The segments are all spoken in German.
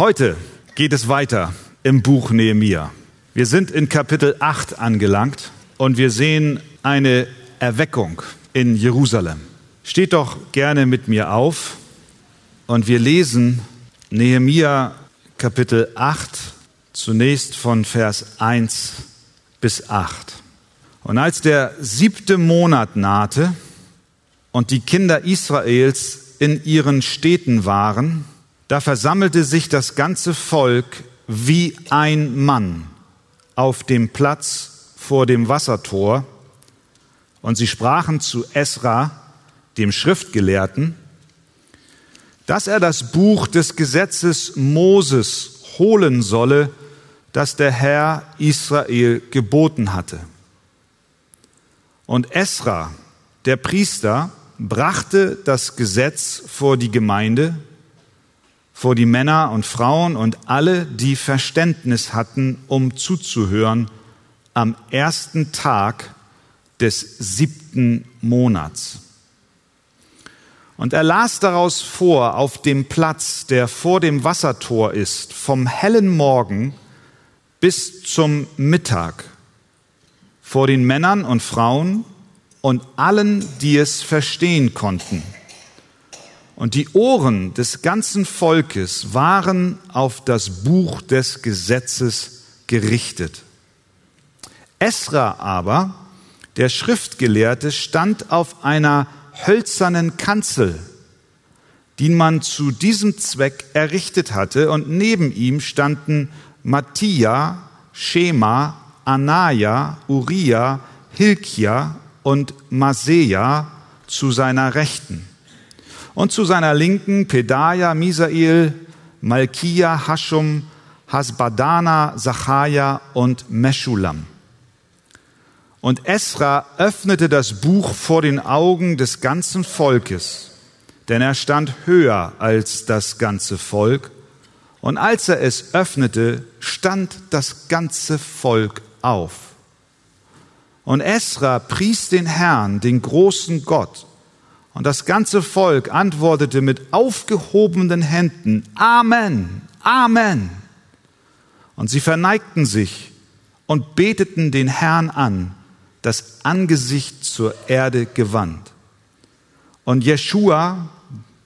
Heute geht es weiter im Buch Nehemia. Wir sind in Kapitel 8 angelangt und wir sehen eine Erweckung in Jerusalem. Steht doch gerne mit mir auf und wir lesen Nehemia Kapitel 8 zunächst von Vers 1 bis 8. Und als der siebte Monat nahte und die Kinder Israels in ihren Städten waren, da versammelte sich das ganze Volk wie ein Mann auf dem Platz vor dem Wassertor, und sie sprachen zu Esra, dem Schriftgelehrten, dass er das Buch des Gesetzes Moses holen solle, das der Herr Israel geboten hatte. Und Esra, der Priester, brachte das Gesetz vor die Gemeinde, vor die Männer und Frauen und alle, die Verständnis hatten, um zuzuhören, am ersten Tag des siebten Monats. Und er las daraus vor auf dem Platz, der vor dem Wassertor ist, vom hellen Morgen bis zum Mittag, vor den Männern und Frauen und allen, die es verstehen konnten. Und die Ohren des ganzen Volkes waren auf das Buch des Gesetzes gerichtet. Esra aber, der Schriftgelehrte, stand auf einer hölzernen Kanzel, die man zu diesem Zweck errichtet hatte, und neben ihm standen Mattia, Schema, Anaya, Uriah, Hilkia und Maseja zu seiner Rechten und zu seiner Linken Pedaja, Misael, Malkia, Hashum, Hasbadana, Zacharia und Meschulam. Und Esra öffnete das Buch vor den Augen des ganzen Volkes, denn er stand höher als das ganze Volk. Und als er es öffnete, stand das ganze Volk auf. Und Esra pries den Herrn, den großen Gott, und das ganze Volk antwortete mit aufgehobenen Händen, Amen, Amen. Und sie verneigten sich und beteten den Herrn an, das Angesicht zur Erde gewandt. Und Jeshua,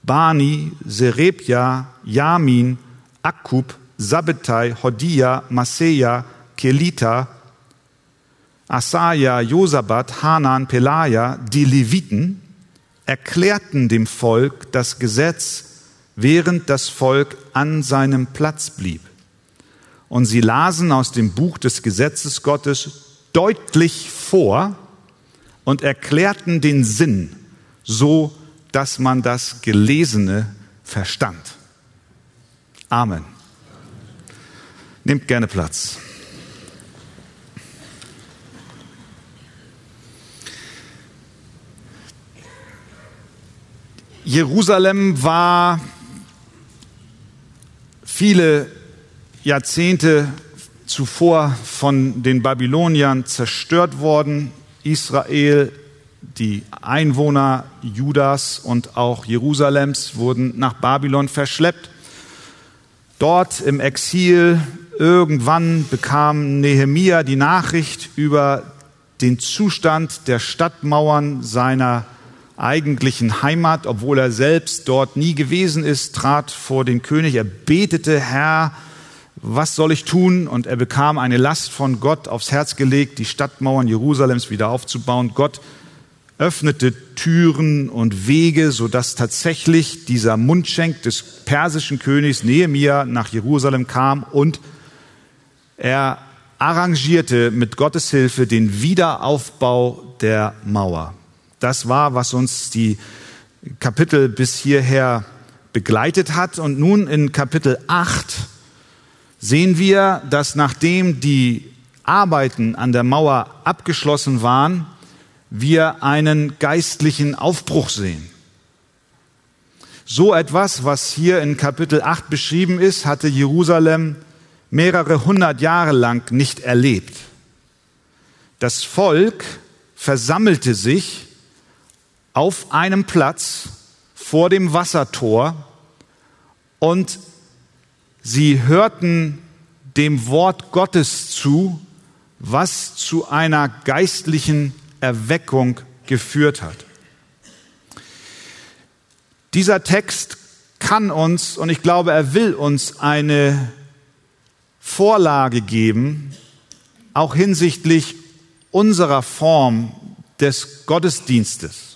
Bani, Serebja, Yamin, Akkub, Sabbetai, Hodia, Maseja, Kelita, Asaja, Josabat, Hanan, Pelaja, die Leviten, erklärten dem Volk das Gesetz, während das Volk an seinem Platz blieb. Und sie lasen aus dem Buch des Gesetzes Gottes deutlich vor und erklärten den Sinn, so dass man das Gelesene verstand. Amen. Nehmt gerne Platz. Jerusalem war viele Jahrzehnte zuvor von den Babyloniern zerstört worden. Israel, die Einwohner Judas und auch Jerusalems wurden nach Babylon verschleppt. Dort im Exil irgendwann bekam Nehemia die Nachricht über den Zustand der Stadtmauern seiner eigentlichen Heimat, obwohl er selbst dort nie gewesen ist, trat vor den König. Er betete, Herr, was soll ich tun? Und er bekam eine Last von Gott aufs Herz gelegt, die Stadtmauern Jerusalems wieder aufzubauen. Gott öffnete Türen und Wege, sodass tatsächlich dieser Mundschenk des persischen Königs Nehemia nach Jerusalem kam und er arrangierte mit Gottes Hilfe den Wiederaufbau der Mauer. Das war, was uns die Kapitel bis hierher begleitet hat. Und nun in Kapitel 8 sehen wir, dass nachdem die Arbeiten an der Mauer abgeschlossen waren, wir einen geistlichen Aufbruch sehen. So etwas, was hier in Kapitel 8 beschrieben ist, hatte Jerusalem mehrere hundert Jahre lang nicht erlebt. Das Volk versammelte sich auf einem Platz vor dem Wassertor und Sie hörten dem Wort Gottes zu, was zu einer geistlichen Erweckung geführt hat. Dieser Text kann uns, und ich glaube, er will uns eine Vorlage geben, auch hinsichtlich unserer Form des Gottesdienstes.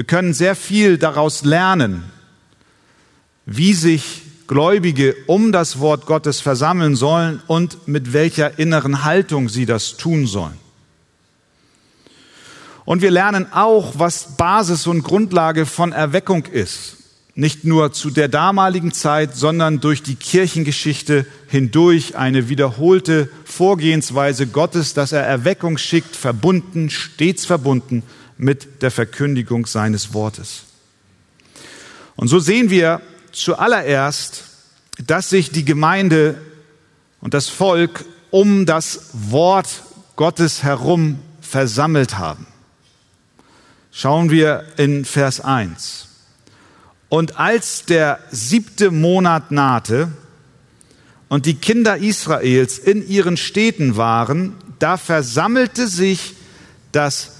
Wir können sehr viel daraus lernen, wie sich Gläubige um das Wort Gottes versammeln sollen und mit welcher inneren Haltung sie das tun sollen. Und wir lernen auch, was Basis und Grundlage von Erweckung ist. Nicht nur zu der damaligen Zeit, sondern durch die Kirchengeschichte hindurch eine wiederholte Vorgehensweise Gottes, dass er Erweckung schickt, verbunden, stets verbunden mit der Verkündigung seines Wortes. Und so sehen wir zuallererst, dass sich die Gemeinde und das Volk um das Wort Gottes herum versammelt haben. Schauen wir in Vers 1. Und als der siebte Monat nahte und die Kinder Israels in ihren Städten waren, da versammelte sich das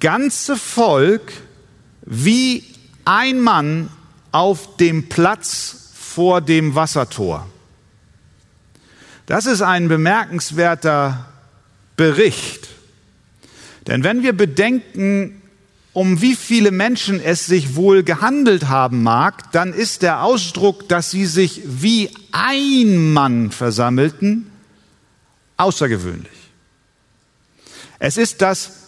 ganze Volk wie ein Mann auf dem Platz vor dem Wassertor. Das ist ein bemerkenswerter Bericht. Denn wenn wir bedenken, um wie viele Menschen es sich wohl gehandelt haben mag, dann ist der Ausdruck, dass sie sich wie ein Mann versammelten, außergewöhnlich. Es ist das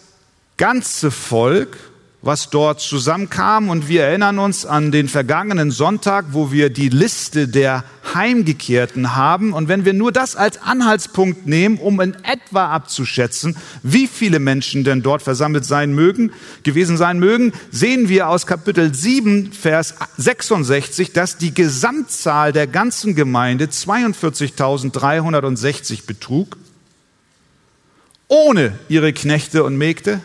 ganze Volk, was dort zusammenkam. Und wir erinnern uns an den vergangenen Sonntag, wo wir die Liste der Heimgekehrten haben. Und wenn wir nur das als Anhaltspunkt nehmen, um in etwa abzuschätzen, wie viele Menschen denn dort versammelt sein mögen, gewesen sein mögen, sehen wir aus Kapitel 7, Vers 66, dass die Gesamtzahl der ganzen Gemeinde 42.360 betrug, ohne ihre Knechte und Mägde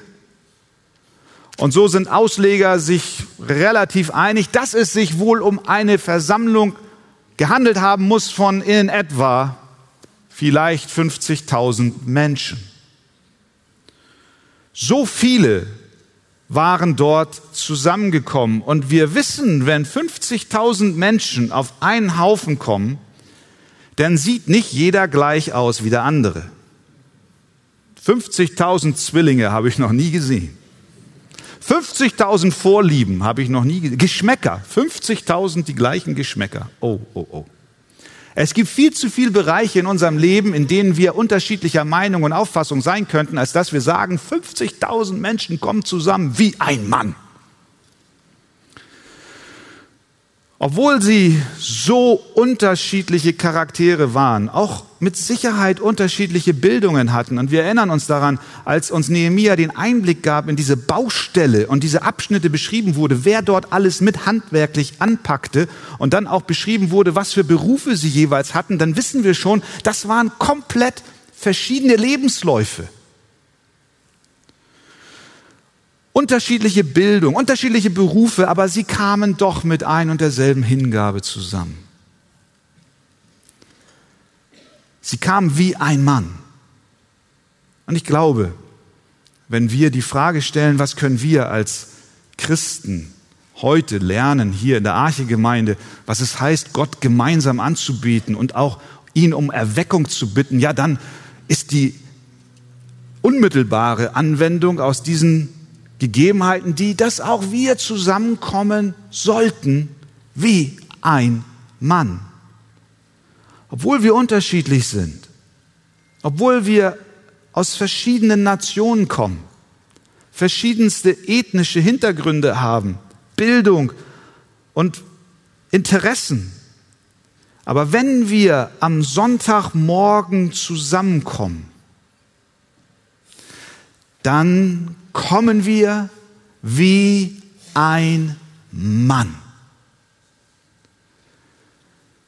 und so sind Ausleger sich relativ einig, dass es sich wohl um eine Versammlung gehandelt haben muss von in etwa vielleicht 50.000 Menschen. So viele waren dort zusammengekommen. Und wir wissen, wenn 50.000 Menschen auf einen Haufen kommen, dann sieht nicht jeder gleich aus wie der andere. 50.000 Zwillinge habe ich noch nie gesehen. 50.000 Vorlieben habe ich noch nie gesehen. Geschmäcker. 50.000 die gleichen Geschmäcker. Oh, oh, oh. Es gibt viel zu viele Bereiche in unserem Leben, in denen wir unterschiedlicher Meinung und Auffassung sein könnten, als dass wir sagen, 50.000 Menschen kommen zusammen wie ein Mann. Obwohl sie so unterschiedliche Charaktere waren, auch mit Sicherheit unterschiedliche Bildungen hatten. Und wir erinnern uns daran, als uns Nehemia den Einblick gab in diese Baustelle und diese Abschnitte beschrieben wurde, wer dort alles mit handwerklich anpackte und dann auch beschrieben wurde, was für Berufe sie jeweils hatten, dann wissen wir schon, das waren komplett verschiedene Lebensläufe. unterschiedliche Bildung, unterschiedliche Berufe, aber sie kamen doch mit ein und derselben Hingabe zusammen. Sie kamen wie ein Mann. Und ich glaube, wenn wir die Frage stellen, was können wir als Christen heute lernen hier in der Arche-Gemeinde, was es heißt, Gott gemeinsam anzubeten und auch ihn um Erweckung zu bitten, ja, dann ist die unmittelbare Anwendung aus diesen Gegebenheiten, die, dass auch wir zusammenkommen sollten wie ein Mann. Obwohl wir unterschiedlich sind, obwohl wir aus verschiedenen Nationen kommen, verschiedenste ethnische Hintergründe haben, Bildung und Interessen. Aber wenn wir am Sonntagmorgen zusammenkommen, dann kommen wir wie ein Mann.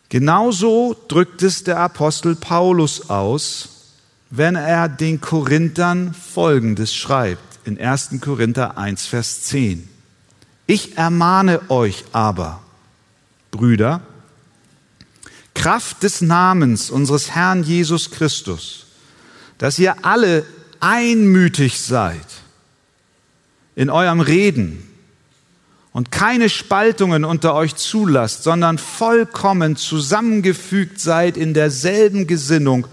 Genauso drückt es der Apostel Paulus aus, wenn er den Korinthern Folgendes schreibt in 1. Korinther 1, Vers 10. Ich ermahne euch aber, Brüder, Kraft des Namens unseres Herrn Jesus Christus, dass ihr alle einmütig seid in eurem Reden und keine Spaltungen unter euch zulasst, sondern vollkommen zusammengefügt seid in derselben Gesinnung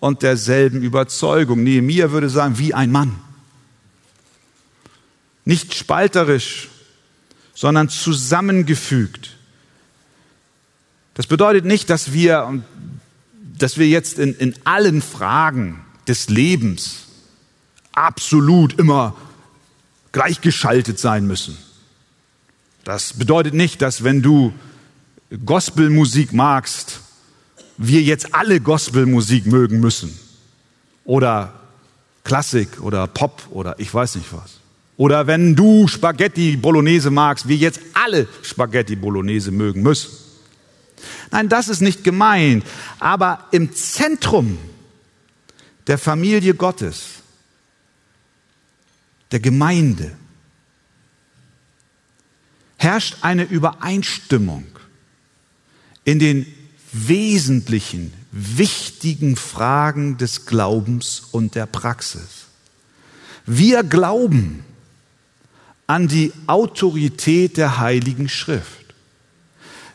und derselben Überzeugung. Nehemiah würde sagen, wie ein Mann. Nicht spalterisch, sondern zusammengefügt. Das bedeutet nicht, dass wir, dass wir jetzt in, in allen Fragen des Lebens absolut immer gleichgeschaltet sein müssen. Das bedeutet nicht, dass wenn du Gospelmusik magst, wir jetzt alle Gospelmusik mögen müssen. Oder Klassik oder Pop oder ich weiß nicht was. Oder wenn du Spaghetti Bolognese magst, wir jetzt alle Spaghetti Bolognese mögen müssen. Nein, das ist nicht gemeint. Aber im Zentrum der Familie Gottes, der Gemeinde, herrscht eine Übereinstimmung in den wesentlichen, wichtigen Fragen des Glaubens und der Praxis. Wir glauben an die Autorität der Heiligen Schrift.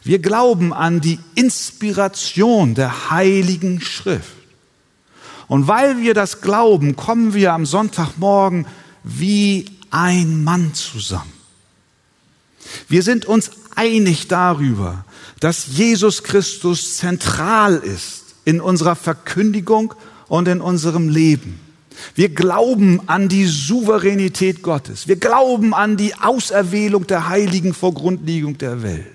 Wir glauben an die Inspiration der Heiligen Schrift. Und weil wir das glauben, kommen wir am Sonntagmorgen wie ein Mann zusammen. Wir sind uns einig darüber, dass Jesus Christus zentral ist in unserer Verkündigung und in unserem Leben. Wir glauben an die Souveränität Gottes. Wir glauben an die Auserwählung der Heiligen vor Grundlegung der Welt.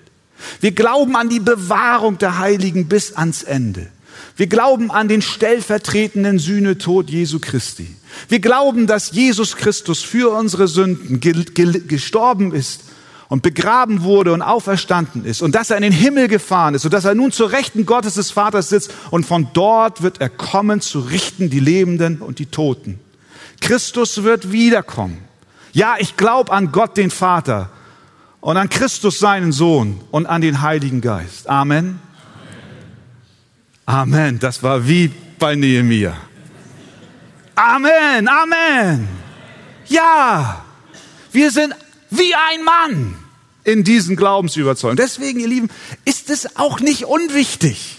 Wir glauben an die Bewahrung der Heiligen bis ans Ende. Wir glauben an den stellvertretenden Sühnetod Jesu Christi. Wir glauben, dass Jesus Christus für unsere Sünden gestorben ist und begraben wurde und auferstanden ist und dass er in den Himmel gefahren ist und dass er nun zur Rechten Gottes des Vaters sitzt und von dort wird er kommen zu richten die Lebenden und die Toten. Christus wird wiederkommen. Ja, ich glaube an Gott den Vater und an Christus seinen Sohn und an den Heiligen Geist. Amen. Amen. Amen. Das war wie bei Nehemiah. Amen. Amen. Ja, wir sind wie ein Mann in diesen Glaubensüberzeugungen. Deswegen, ihr Lieben, ist es auch nicht unwichtig,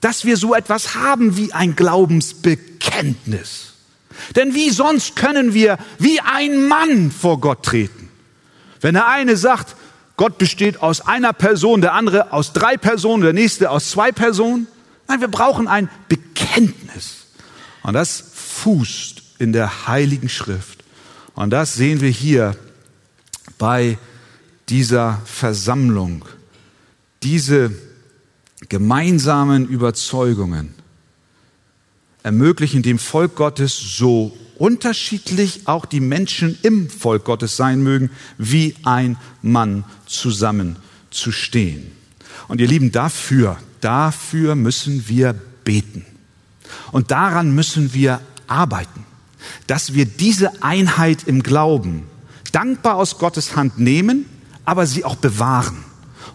dass wir so etwas haben wie ein Glaubensbekenntnis. Denn wie sonst können wir wie ein Mann vor Gott treten? Wenn der eine sagt, Gott besteht aus einer Person, der andere aus drei Personen, der nächste aus zwei Personen. Nein, wir brauchen ein Bekenntnis. Und das fußt in der Heiligen Schrift. Und das sehen wir hier bei dieser Versammlung. Diese gemeinsamen Überzeugungen ermöglichen dem Volk Gottes so unterschiedlich auch die Menschen im Volk Gottes sein mögen, wie ein Mann zusammenzustehen. Und ihr Lieben, dafür, dafür müssen wir beten. Und daran müssen wir arbeiten, dass wir diese Einheit im Glauben dankbar aus Gottes Hand nehmen, aber sie auch bewahren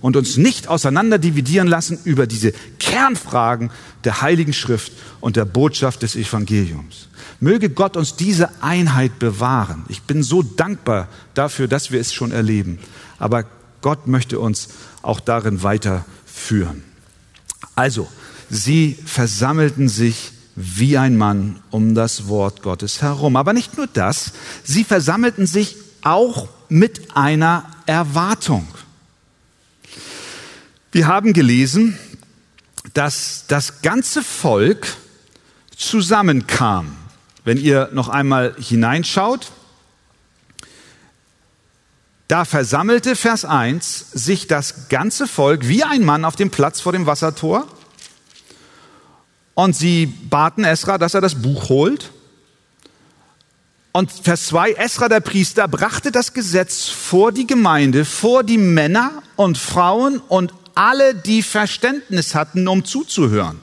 und uns nicht auseinander dividieren lassen über diese Kernfragen der Heiligen Schrift und der Botschaft des Evangeliums. Möge Gott uns diese Einheit bewahren. Ich bin so dankbar dafür, dass wir es schon erleben. Aber Gott möchte uns auch darin weiterführen. Also, sie versammelten sich wie ein Mann um das Wort Gottes herum. Aber nicht nur das, sie versammelten sich auch mit einer Erwartung. Wir haben gelesen, dass das ganze Volk zusammenkam. Wenn ihr noch einmal hineinschaut, da versammelte Vers 1 sich das ganze Volk wie ein Mann auf dem Platz vor dem Wassertor und sie baten Esra, dass er das Buch holt und Vers 2, Esra der Priester brachte das Gesetz vor die Gemeinde, vor die Männer und Frauen und alle, die Verständnis hatten, um zuzuhören.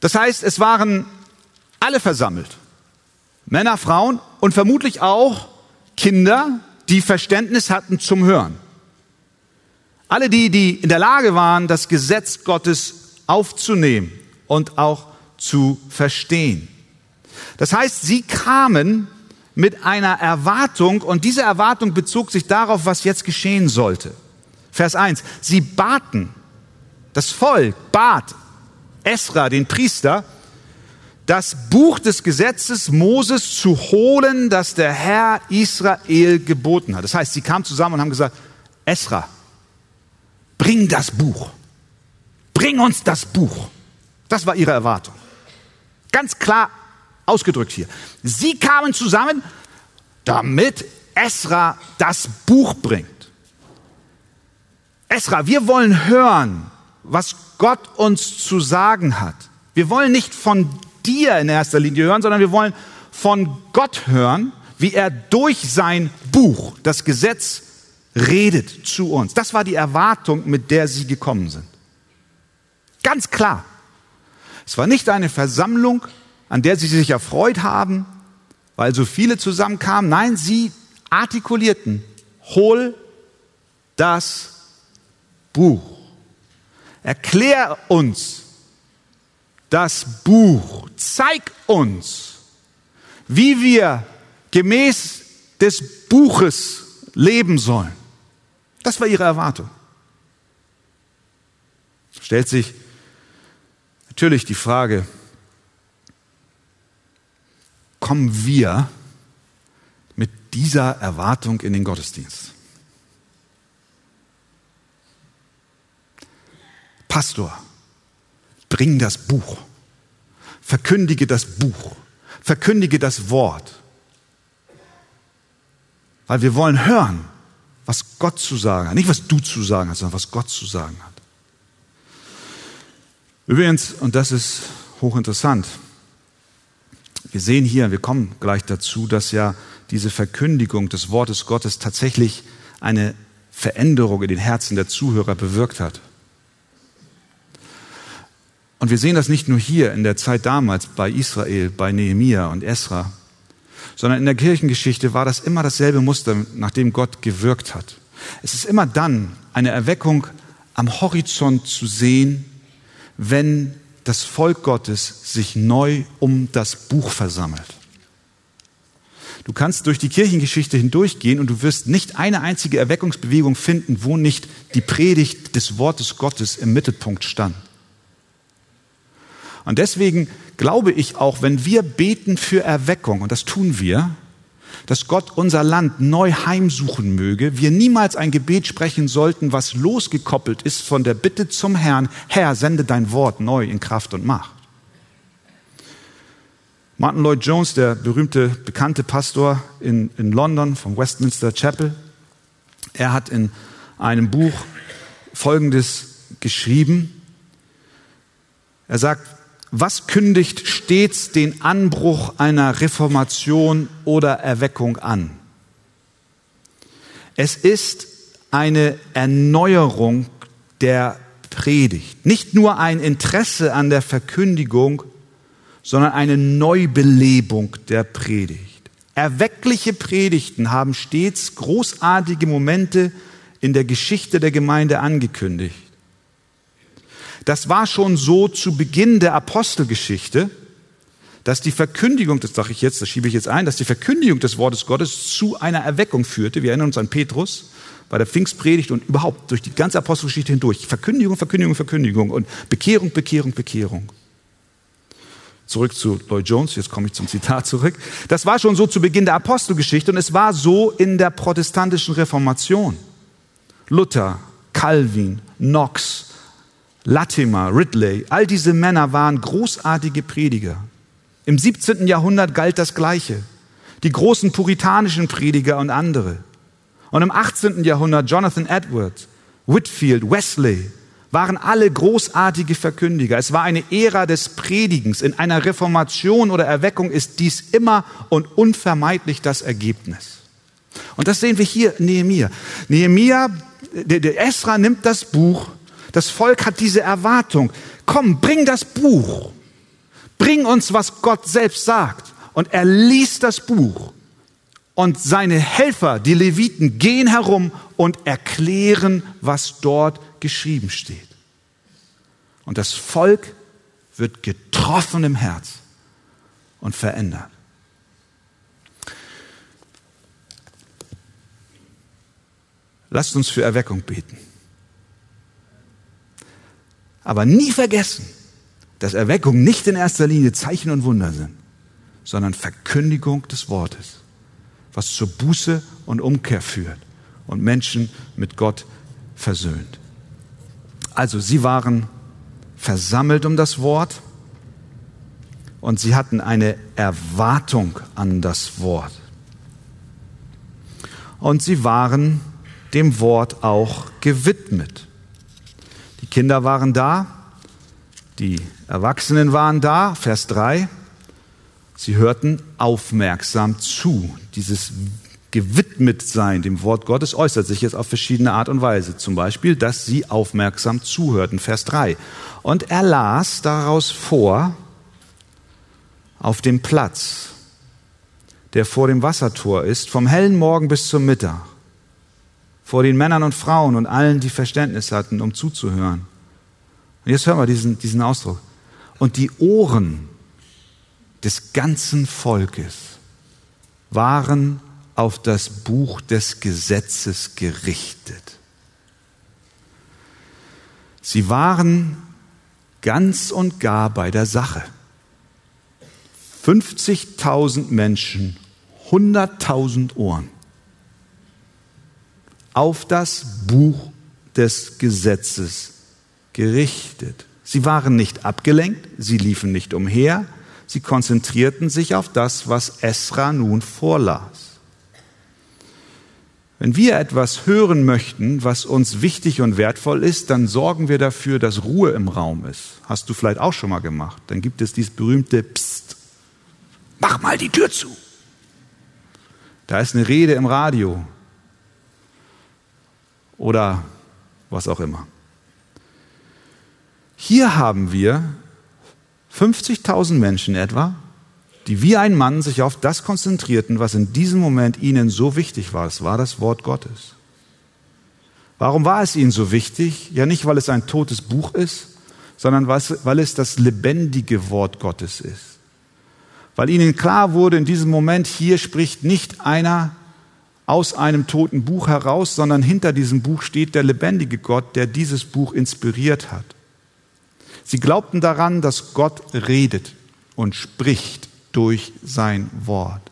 Das heißt, es waren alle versammelt. Männer, Frauen und vermutlich auch Kinder, die Verständnis hatten zum Hören. Alle die, die in der Lage waren, das Gesetz Gottes aufzunehmen und auch zu verstehen. Das heißt, sie kamen mit einer Erwartung und diese Erwartung bezog sich darauf, was jetzt geschehen sollte. Vers 1. Sie baten, das Volk bat Esra, den Priester, das Buch des Gesetzes Moses zu holen, das der Herr Israel geboten hat. Das heißt, sie kamen zusammen und haben gesagt, Esra, bring das Buch. Bring uns das Buch. Das war ihre Erwartung. Ganz klar ausgedrückt hier. Sie kamen zusammen, damit Esra das Buch bringt. Esra, wir wollen hören, was Gott uns zu sagen hat. Wir wollen nicht von dir in erster Linie hören, sondern wir wollen von Gott hören, wie er durch sein Buch, das Gesetz, redet zu uns. Das war die Erwartung, mit der sie gekommen sind. Ganz klar. Es war nicht eine Versammlung, an der sie sich erfreut haben, weil so viele zusammenkamen. Nein, sie artikulierten, hol das Buch. Erklär uns das Buch. Zeig uns, wie wir gemäß des Buches leben sollen. Das war ihre Erwartung. Stellt sich natürlich die Frage, kommen wir mit dieser Erwartung in den Gottesdienst? Pastor, bring das Buch, verkündige das Buch, verkündige das Wort, weil wir wollen hören, was Gott zu sagen hat. Nicht, was du zu sagen hast, sondern was Gott zu sagen hat. Übrigens, und das ist hochinteressant, wir sehen hier, wir kommen gleich dazu, dass ja diese Verkündigung des Wortes Gottes tatsächlich eine Veränderung in den Herzen der Zuhörer bewirkt hat. Und wir sehen das nicht nur hier in der Zeit damals bei Israel, bei Nehemia und Esra, sondern in der Kirchengeschichte war das immer dasselbe Muster, nach dem Gott gewirkt hat. Es ist immer dann eine Erweckung am Horizont zu sehen, wenn das Volk Gottes sich neu um das Buch versammelt. Du kannst durch die Kirchengeschichte hindurchgehen und du wirst nicht eine einzige Erweckungsbewegung finden, wo nicht die Predigt des Wortes Gottes im Mittelpunkt stand. Und deswegen glaube ich auch, wenn wir beten für Erweckung, und das tun wir, dass Gott unser Land neu heimsuchen möge, wir niemals ein Gebet sprechen sollten, was losgekoppelt ist von der Bitte zum Herrn, Herr, sende dein Wort neu in Kraft und Macht. Martin Lloyd Jones, der berühmte, bekannte Pastor in, in London vom Westminster Chapel, er hat in einem Buch Folgendes geschrieben. Er sagt, was kündigt stets den Anbruch einer Reformation oder Erweckung an? Es ist eine Erneuerung der Predigt. Nicht nur ein Interesse an der Verkündigung, sondern eine Neubelebung der Predigt. Erweckliche Predigten haben stets großartige Momente in der Geschichte der Gemeinde angekündigt. Das war schon so zu Beginn der Apostelgeschichte, dass die Verkündigung, das sage ich jetzt, das schiebe ich jetzt ein, dass die Verkündigung des Wortes Gottes zu einer Erweckung führte. Wir erinnern uns an Petrus bei der Pfingstpredigt und überhaupt durch die ganze Apostelgeschichte hindurch. Verkündigung, Verkündigung, Verkündigung und Bekehrung, Bekehrung, Bekehrung. Zurück zu Lloyd Jones, jetzt komme ich zum Zitat zurück. Das war schon so zu Beginn der Apostelgeschichte und es war so in der protestantischen Reformation. Luther, Calvin, Knox, Latimer, Ridley, all diese Männer waren großartige Prediger. Im 17. Jahrhundert galt das Gleiche. Die großen puritanischen Prediger und andere. Und im 18. Jahrhundert Jonathan Edwards, Whitfield, Wesley waren alle großartige Verkündiger. Es war eine Ära des Predigens. In einer Reformation oder Erweckung ist dies immer und unvermeidlich das Ergebnis. Und das sehen wir hier in Nehemia. Nehemia, der, der Esra nimmt das Buch das Volk hat diese Erwartung. Komm, bring das Buch. Bring uns, was Gott selbst sagt. Und er liest das Buch. Und seine Helfer, die Leviten, gehen herum und erklären, was dort geschrieben steht. Und das Volk wird getroffen im Herz und verändert. Lasst uns für Erweckung beten. Aber nie vergessen, dass Erweckung nicht in erster Linie Zeichen und Wunder sind, sondern Verkündigung des Wortes, was zur Buße und Umkehr führt und Menschen mit Gott versöhnt. Also sie waren versammelt um das Wort und sie hatten eine Erwartung an das Wort. Und sie waren dem Wort auch gewidmet. Kinder waren da, die Erwachsenen waren da, Vers 3. Sie hörten aufmerksam zu. Dieses gewidmet sein dem Wort Gottes äußert sich jetzt auf verschiedene Art und Weise. Zum Beispiel, dass sie aufmerksam zuhörten, Vers 3. Und er las daraus vor auf dem Platz, der vor dem Wassertor ist, vom hellen Morgen bis zum Mittag, vor den Männern und Frauen und allen, die Verständnis hatten, um zuzuhören. Und jetzt hören wir diesen, diesen Ausdruck. Und die Ohren des ganzen Volkes waren auf das Buch des Gesetzes gerichtet. Sie waren ganz und gar bei der Sache. 50.000 Menschen, 100.000 Ohren auf das Buch des Gesetzes gerichtet. Sie waren nicht abgelenkt, sie liefen nicht umher, sie konzentrierten sich auf das, was Esra nun vorlas. Wenn wir etwas hören möchten, was uns wichtig und wertvoll ist, dann sorgen wir dafür, dass Ruhe im Raum ist. Hast du vielleicht auch schon mal gemacht. Dann gibt es dieses berühmte Psst. Mach mal die Tür zu. Da ist eine Rede im Radio. Oder was auch immer. Hier haben wir 50.000 Menschen etwa, die wie ein Mann sich auf das konzentrierten, was in diesem Moment ihnen so wichtig war. Es war das Wort Gottes. Warum war es ihnen so wichtig? Ja, nicht, weil es ein totes Buch ist, sondern weil es das lebendige Wort Gottes ist. Weil ihnen klar wurde, in diesem Moment hier spricht nicht einer aus einem toten Buch heraus, sondern hinter diesem Buch steht der lebendige Gott, der dieses Buch inspiriert hat. Sie glaubten daran, dass Gott redet und spricht durch sein Wort.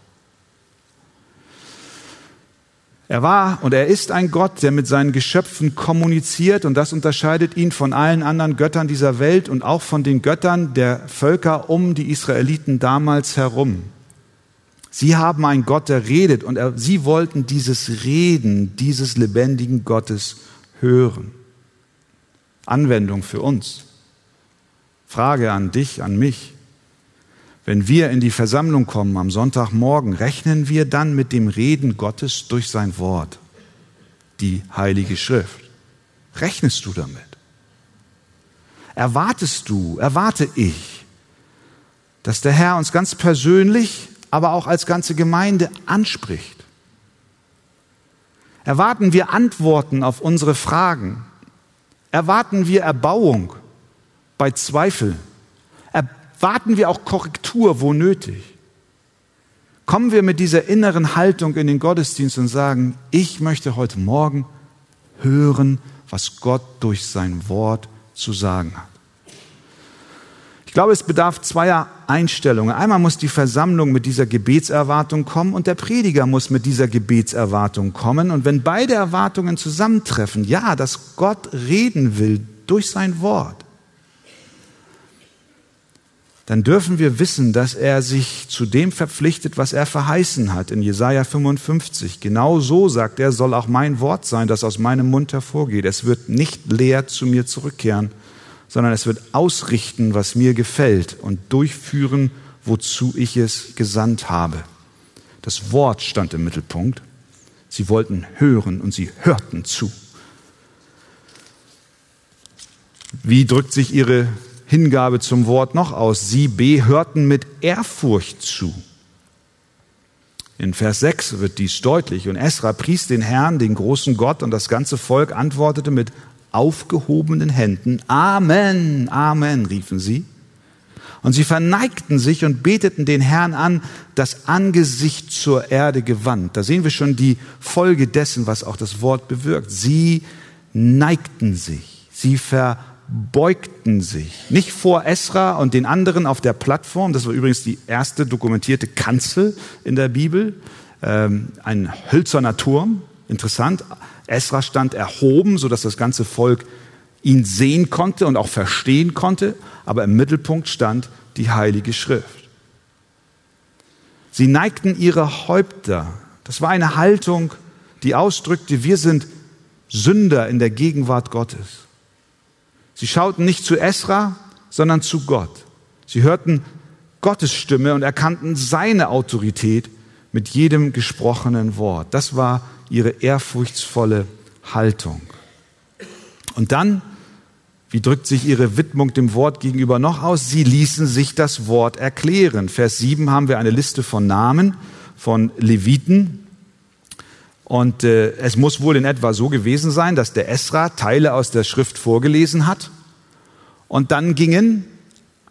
Er war und er ist ein Gott, der mit seinen Geschöpfen kommuniziert und das unterscheidet ihn von allen anderen Göttern dieser Welt und auch von den Göttern der Völker um die Israeliten damals herum. Sie haben einen Gott, der redet und er, sie wollten dieses Reden dieses lebendigen Gottes hören. Anwendung für uns. Frage an dich, an mich. Wenn wir in die Versammlung kommen am Sonntagmorgen, rechnen wir dann mit dem Reden Gottes durch sein Wort, die Heilige Schrift. Rechnest du damit? Erwartest du, erwarte ich, dass der Herr uns ganz persönlich, aber auch als ganze Gemeinde anspricht? Erwarten wir Antworten auf unsere Fragen? Erwarten wir Erbauung bei Zweifel? warten wir auch Korrektur, wo nötig. Kommen wir mit dieser inneren Haltung in den Gottesdienst und sagen, ich möchte heute Morgen hören, was Gott durch sein Wort zu sagen hat. Ich glaube, es bedarf zweier Einstellungen. Einmal muss die Versammlung mit dieser Gebetserwartung kommen und der Prediger muss mit dieser Gebetserwartung kommen. Und wenn beide Erwartungen zusammentreffen, ja, dass Gott reden will durch sein Wort, dann dürfen wir wissen, dass er sich zu dem verpflichtet, was er verheißen hat in Jesaja 55. Genau so sagt er, soll auch mein Wort sein, das aus meinem Mund hervorgeht. Es wird nicht leer zu mir zurückkehren, sondern es wird ausrichten, was mir gefällt und durchführen, wozu ich es gesandt habe. Das Wort stand im Mittelpunkt. Sie wollten hören und sie hörten zu. Wie drückt sich ihre Hingabe zum Wort noch aus? Sie B hörten mit Ehrfurcht zu. In Vers 6 wird dies deutlich. Und Esra pries den Herrn, den großen Gott, und das ganze Volk antwortete mit aufgehobenen Händen. Amen, Amen, riefen sie. Und sie verneigten sich und beteten den Herrn an, das Angesicht zur Erde gewandt. Da sehen wir schon die Folge dessen, was auch das Wort bewirkt. Sie neigten sich, sie verbeugten sich. Nicht vor Esra und den anderen auf der Plattform, das war übrigens die erste dokumentierte Kanzel in der Bibel, ähm, ein hölzerner Turm, interessant. Esra stand erhoben, sodass das ganze Volk ihn sehen konnte und auch verstehen konnte, aber im Mittelpunkt stand die Heilige Schrift. Sie neigten ihre Häupter. Das war eine Haltung, die ausdrückte, wir sind Sünder in der Gegenwart Gottes. Sie schauten nicht zu Esra, sondern zu Gott. Sie hörten Gottes Stimme und erkannten seine Autorität mit jedem gesprochenen Wort. Das war ihre ehrfurchtsvolle Haltung. Und dann, wie drückt sich ihre Widmung dem Wort gegenüber noch aus? Sie ließen sich das Wort erklären. Vers 7 haben wir eine Liste von Namen von Leviten. Und äh, es muss wohl in etwa so gewesen sein, dass der Esra Teile aus der Schrift vorgelesen hat. Und dann gingen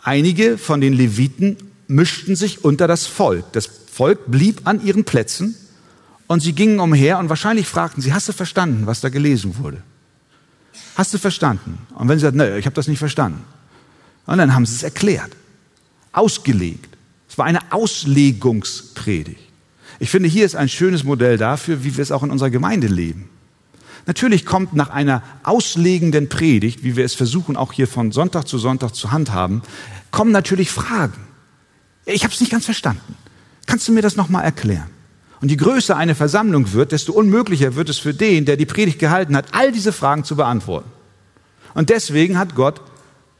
einige von den Leviten, mischten sich unter das Volk. Das Volk blieb an ihren Plätzen und sie gingen umher und wahrscheinlich fragten sie, hast du verstanden, was da gelesen wurde? Hast du verstanden? Und wenn sie sagten, nein, ich habe das nicht verstanden. Und dann haben sie es erklärt, ausgelegt. Es war eine Auslegungspredigt. Ich finde, hier ist ein schönes Modell dafür, wie wir es auch in unserer Gemeinde leben. Natürlich kommt nach einer auslegenden Predigt, wie wir es versuchen, auch hier von Sonntag zu Sonntag zu handhaben, kommen natürlich Fragen. Ich habe es nicht ganz verstanden. Kannst du mir das nochmal erklären? Und je größer eine Versammlung wird, desto unmöglicher wird es für den, der die Predigt gehalten hat, all diese Fragen zu beantworten. Und deswegen hat Gott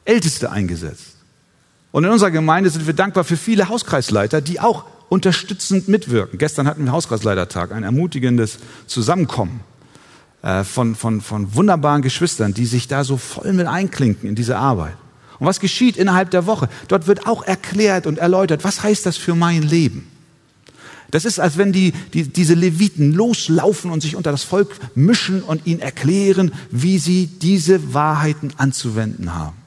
Älteste eingesetzt. Und in unserer Gemeinde sind wir dankbar für viele Hauskreisleiter, die auch unterstützend mitwirken. Gestern hatten wir Hauskreisleitertag, ein ermutigendes Zusammenkommen äh, von, von, von wunderbaren Geschwistern, die sich da so voll mit einklinken in diese Arbeit. Und was geschieht innerhalb der Woche? Dort wird auch erklärt und erläutert, was heißt das für mein Leben? Das ist, als wenn die, die, diese Leviten loslaufen und sich unter das Volk mischen und ihnen erklären, wie sie diese Wahrheiten anzuwenden haben.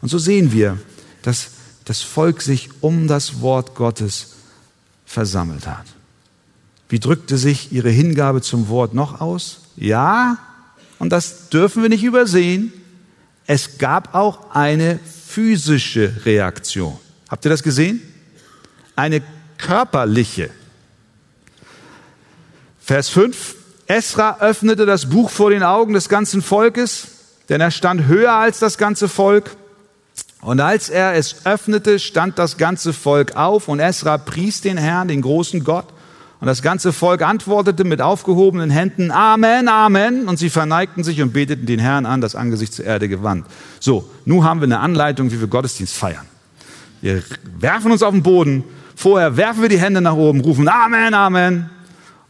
Und so sehen wir, dass das Volk sich um das Wort Gottes versammelt hat. Wie drückte sich ihre Hingabe zum Wort noch aus? Ja, und das dürfen wir nicht übersehen, es gab auch eine physische Reaktion. Habt ihr das gesehen? Eine körperliche. Vers 5. Esra öffnete das Buch vor den Augen des ganzen Volkes, denn er stand höher als das ganze Volk. Und als er es öffnete, stand das ganze Volk auf und Esra pries den Herrn, den großen Gott. Und das ganze Volk antwortete mit aufgehobenen Händen, Amen, Amen. Und sie verneigten sich und beteten den Herrn an, das Angesicht zur Erde gewandt. So, nun haben wir eine Anleitung, wie wir Gottesdienst feiern. Wir werfen uns auf den Boden Vorher werfen wir die Hände nach oben, rufen Amen, Amen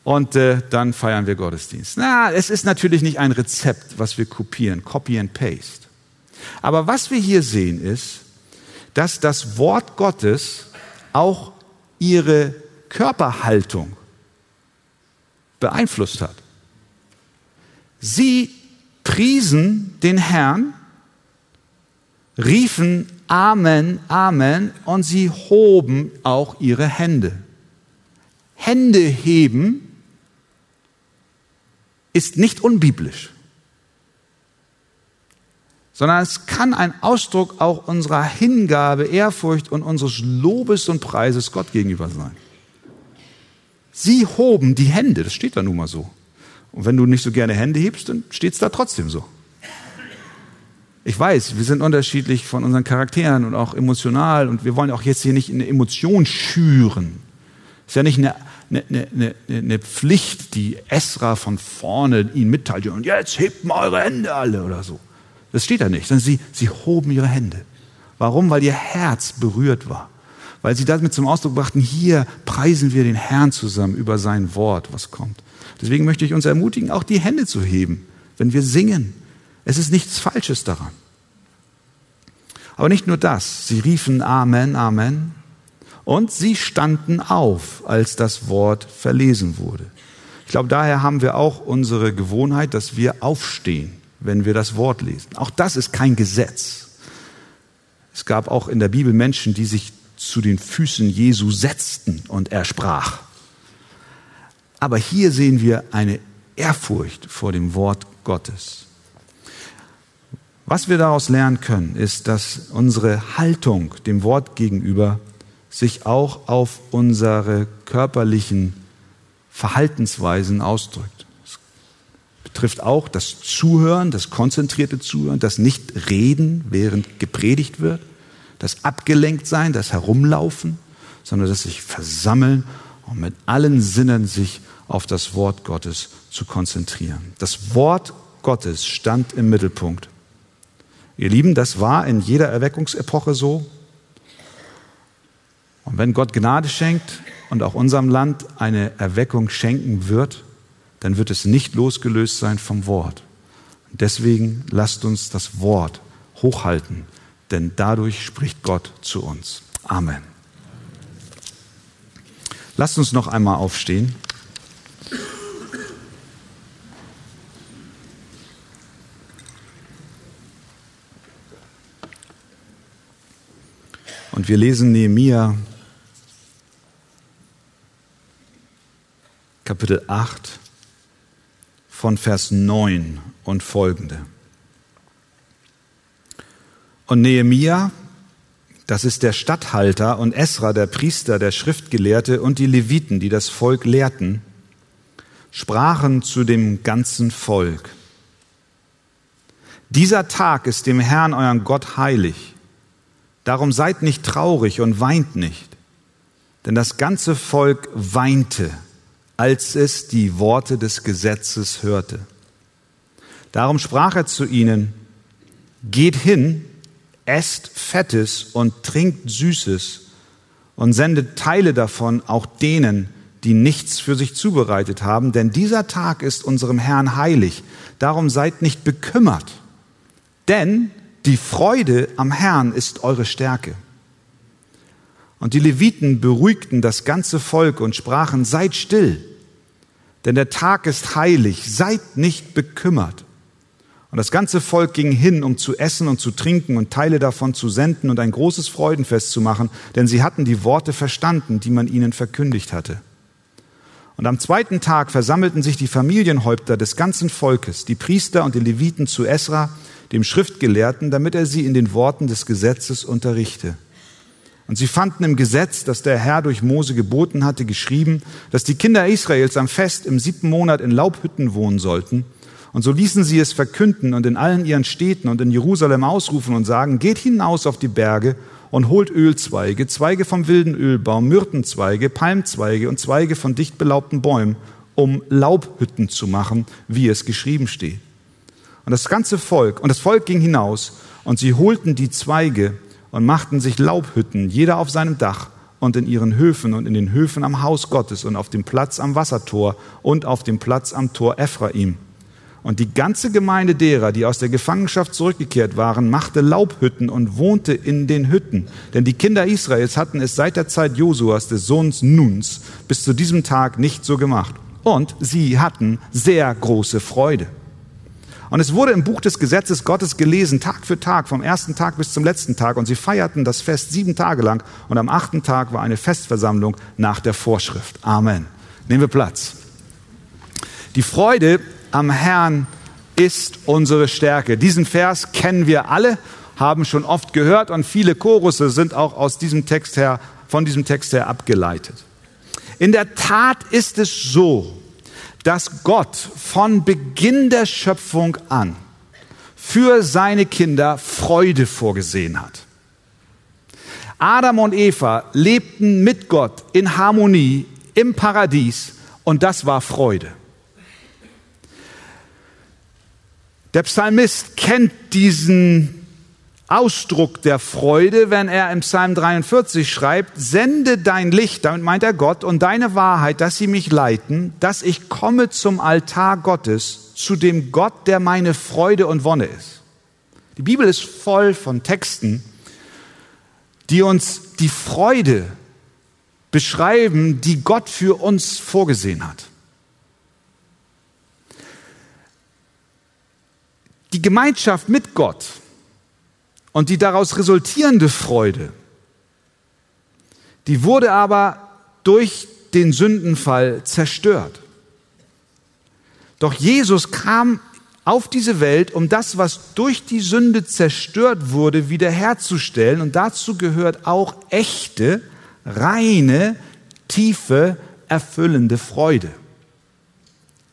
und äh, dann feiern wir Gottesdienst. Na, es ist natürlich nicht ein Rezept, was wir kopieren, copy and paste. Aber was wir hier sehen ist, dass das Wort Gottes auch ihre Körperhaltung beeinflusst hat. Sie priesen den Herrn, riefen Amen, Amen. Und sie hoben auch ihre Hände. Hände heben ist nicht unbiblisch, sondern es kann ein Ausdruck auch unserer Hingabe, Ehrfurcht und unseres Lobes und Preises Gott gegenüber sein. Sie hoben die Hände, das steht da nun mal so. Und wenn du nicht so gerne Hände hebst, dann steht es da trotzdem so. Ich weiß, wir sind unterschiedlich von unseren Charakteren und auch emotional und wir wollen auch jetzt hier nicht eine Emotion schüren. Ist ja nicht eine, eine, eine, eine Pflicht, die Esra von vorne ihnen mitteilt und jetzt hebt mal eure Hände alle oder so. Das steht da nicht, sondern sie, sie hoben ihre Hände. Warum? Weil ihr Herz berührt war. Weil sie damit zum Ausdruck brachten, hier preisen wir den Herrn zusammen über sein Wort, was kommt. Deswegen möchte ich uns ermutigen, auch die Hände zu heben, wenn wir singen, es ist nichts Falsches daran. Aber nicht nur das. Sie riefen Amen, Amen. Und sie standen auf, als das Wort verlesen wurde. Ich glaube, daher haben wir auch unsere Gewohnheit, dass wir aufstehen, wenn wir das Wort lesen. Auch das ist kein Gesetz. Es gab auch in der Bibel Menschen, die sich zu den Füßen Jesu setzten und er sprach. Aber hier sehen wir eine Ehrfurcht vor dem Wort Gottes. Was wir daraus lernen können, ist, dass unsere Haltung dem Wort gegenüber sich auch auf unsere körperlichen Verhaltensweisen ausdrückt. Es betrifft auch das Zuhören, das konzentrierte Zuhören, das Nicht-Reden, während gepredigt wird, das Abgelenktsein, das Herumlaufen, sondern das sich versammeln und mit allen Sinnen sich auf das Wort Gottes zu konzentrieren. Das Wort Gottes stand im Mittelpunkt. Ihr Lieben, das war in jeder Erweckungsepoche so. Und wenn Gott Gnade schenkt und auch unserem Land eine Erweckung schenken wird, dann wird es nicht losgelöst sein vom Wort. deswegen lasst uns das Wort hochhalten, denn dadurch spricht Gott zu uns. Amen. Lasst uns noch einmal aufstehen. Und wir lesen Nehemia Kapitel 8 von Vers 9 und folgende. Und Nehemia, das ist der Statthalter und Esra, der Priester, der Schriftgelehrte und die Leviten, die das Volk lehrten, sprachen zu dem ganzen Volk. Dieser Tag ist dem Herrn, euren Gott, heilig. Darum seid nicht traurig und weint nicht. Denn das ganze Volk weinte als es die Worte des Gesetzes hörte. Darum sprach er zu ihnen, geht hin, esst Fettes und trinkt Süßes und sendet Teile davon auch denen, die nichts für sich zubereitet haben, denn dieser Tag ist unserem Herrn heilig. Darum seid nicht bekümmert, denn die Freude am Herrn ist eure Stärke. Und die Leviten beruhigten das ganze Volk und sprachen, seid still, denn der Tag ist heilig, seid nicht bekümmert. Und das ganze Volk ging hin, um zu essen und zu trinken und Teile davon zu senden und ein großes Freudenfest zu machen, denn sie hatten die Worte verstanden, die man ihnen verkündigt hatte. Und am zweiten Tag versammelten sich die Familienhäupter des ganzen Volkes, die Priester und die Leviten zu Esra, dem Schriftgelehrten, damit er sie in den Worten des Gesetzes unterrichte. Und sie fanden im Gesetz, das der Herr durch Mose geboten hatte, geschrieben, dass die Kinder Israels am Fest im siebten Monat in Laubhütten wohnen sollten. Und so ließen sie es verkünden und in allen ihren Städten und in Jerusalem ausrufen und sagen, geht hinaus auf die Berge und holt Ölzweige, Zweige vom wilden Ölbaum, Myrtenzweige, Palmzweige und Zweige von dicht belaubten Bäumen, um Laubhütten zu machen, wie es geschrieben steht. Und das ganze Volk, und das Volk ging hinaus, und sie holten die Zweige und machten sich Laubhütten, jeder auf seinem Dach und in ihren Höfen und in den Höfen am Haus Gottes und auf dem Platz am Wassertor und auf dem Platz am Tor Ephraim. Und die ganze Gemeinde derer, die aus der Gefangenschaft zurückgekehrt waren, machte Laubhütten und wohnte in den Hütten. Denn die Kinder Israels hatten es seit der Zeit Josuas, des Sohns Nuns, bis zu diesem Tag nicht so gemacht. Und sie hatten sehr große Freude. Und es wurde im Buch des Gesetzes Gottes gelesen, Tag für Tag, vom ersten Tag bis zum letzten Tag. Und sie feierten das Fest sieben Tage lang. Und am achten Tag war eine Festversammlung nach der Vorschrift. Amen. Nehmen wir Platz. Die Freude am Herrn ist unsere Stärke. Diesen Vers kennen wir alle, haben schon oft gehört und viele Chorusse sind auch aus diesem Text her, von diesem Text her abgeleitet. In der Tat ist es so, dass Gott von Beginn der Schöpfung an für seine Kinder Freude vorgesehen hat. Adam und Eva lebten mit Gott in Harmonie im Paradies und das war Freude. Der Psalmist kennt diesen Ausdruck der Freude, wenn er im Psalm 43 schreibt, sende dein Licht, damit meint er Gott, und deine Wahrheit, dass sie mich leiten, dass ich komme zum Altar Gottes, zu dem Gott, der meine Freude und Wonne ist. Die Bibel ist voll von Texten, die uns die Freude beschreiben, die Gott für uns vorgesehen hat. Die Gemeinschaft mit Gott und die daraus resultierende Freude, die wurde aber durch den Sündenfall zerstört. Doch Jesus kam auf diese Welt, um das, was durch die Sünde zerstört wurde, wiederherzustellen. Und dazu gehört auch echte, reine, tiefe, erfüllende Freude.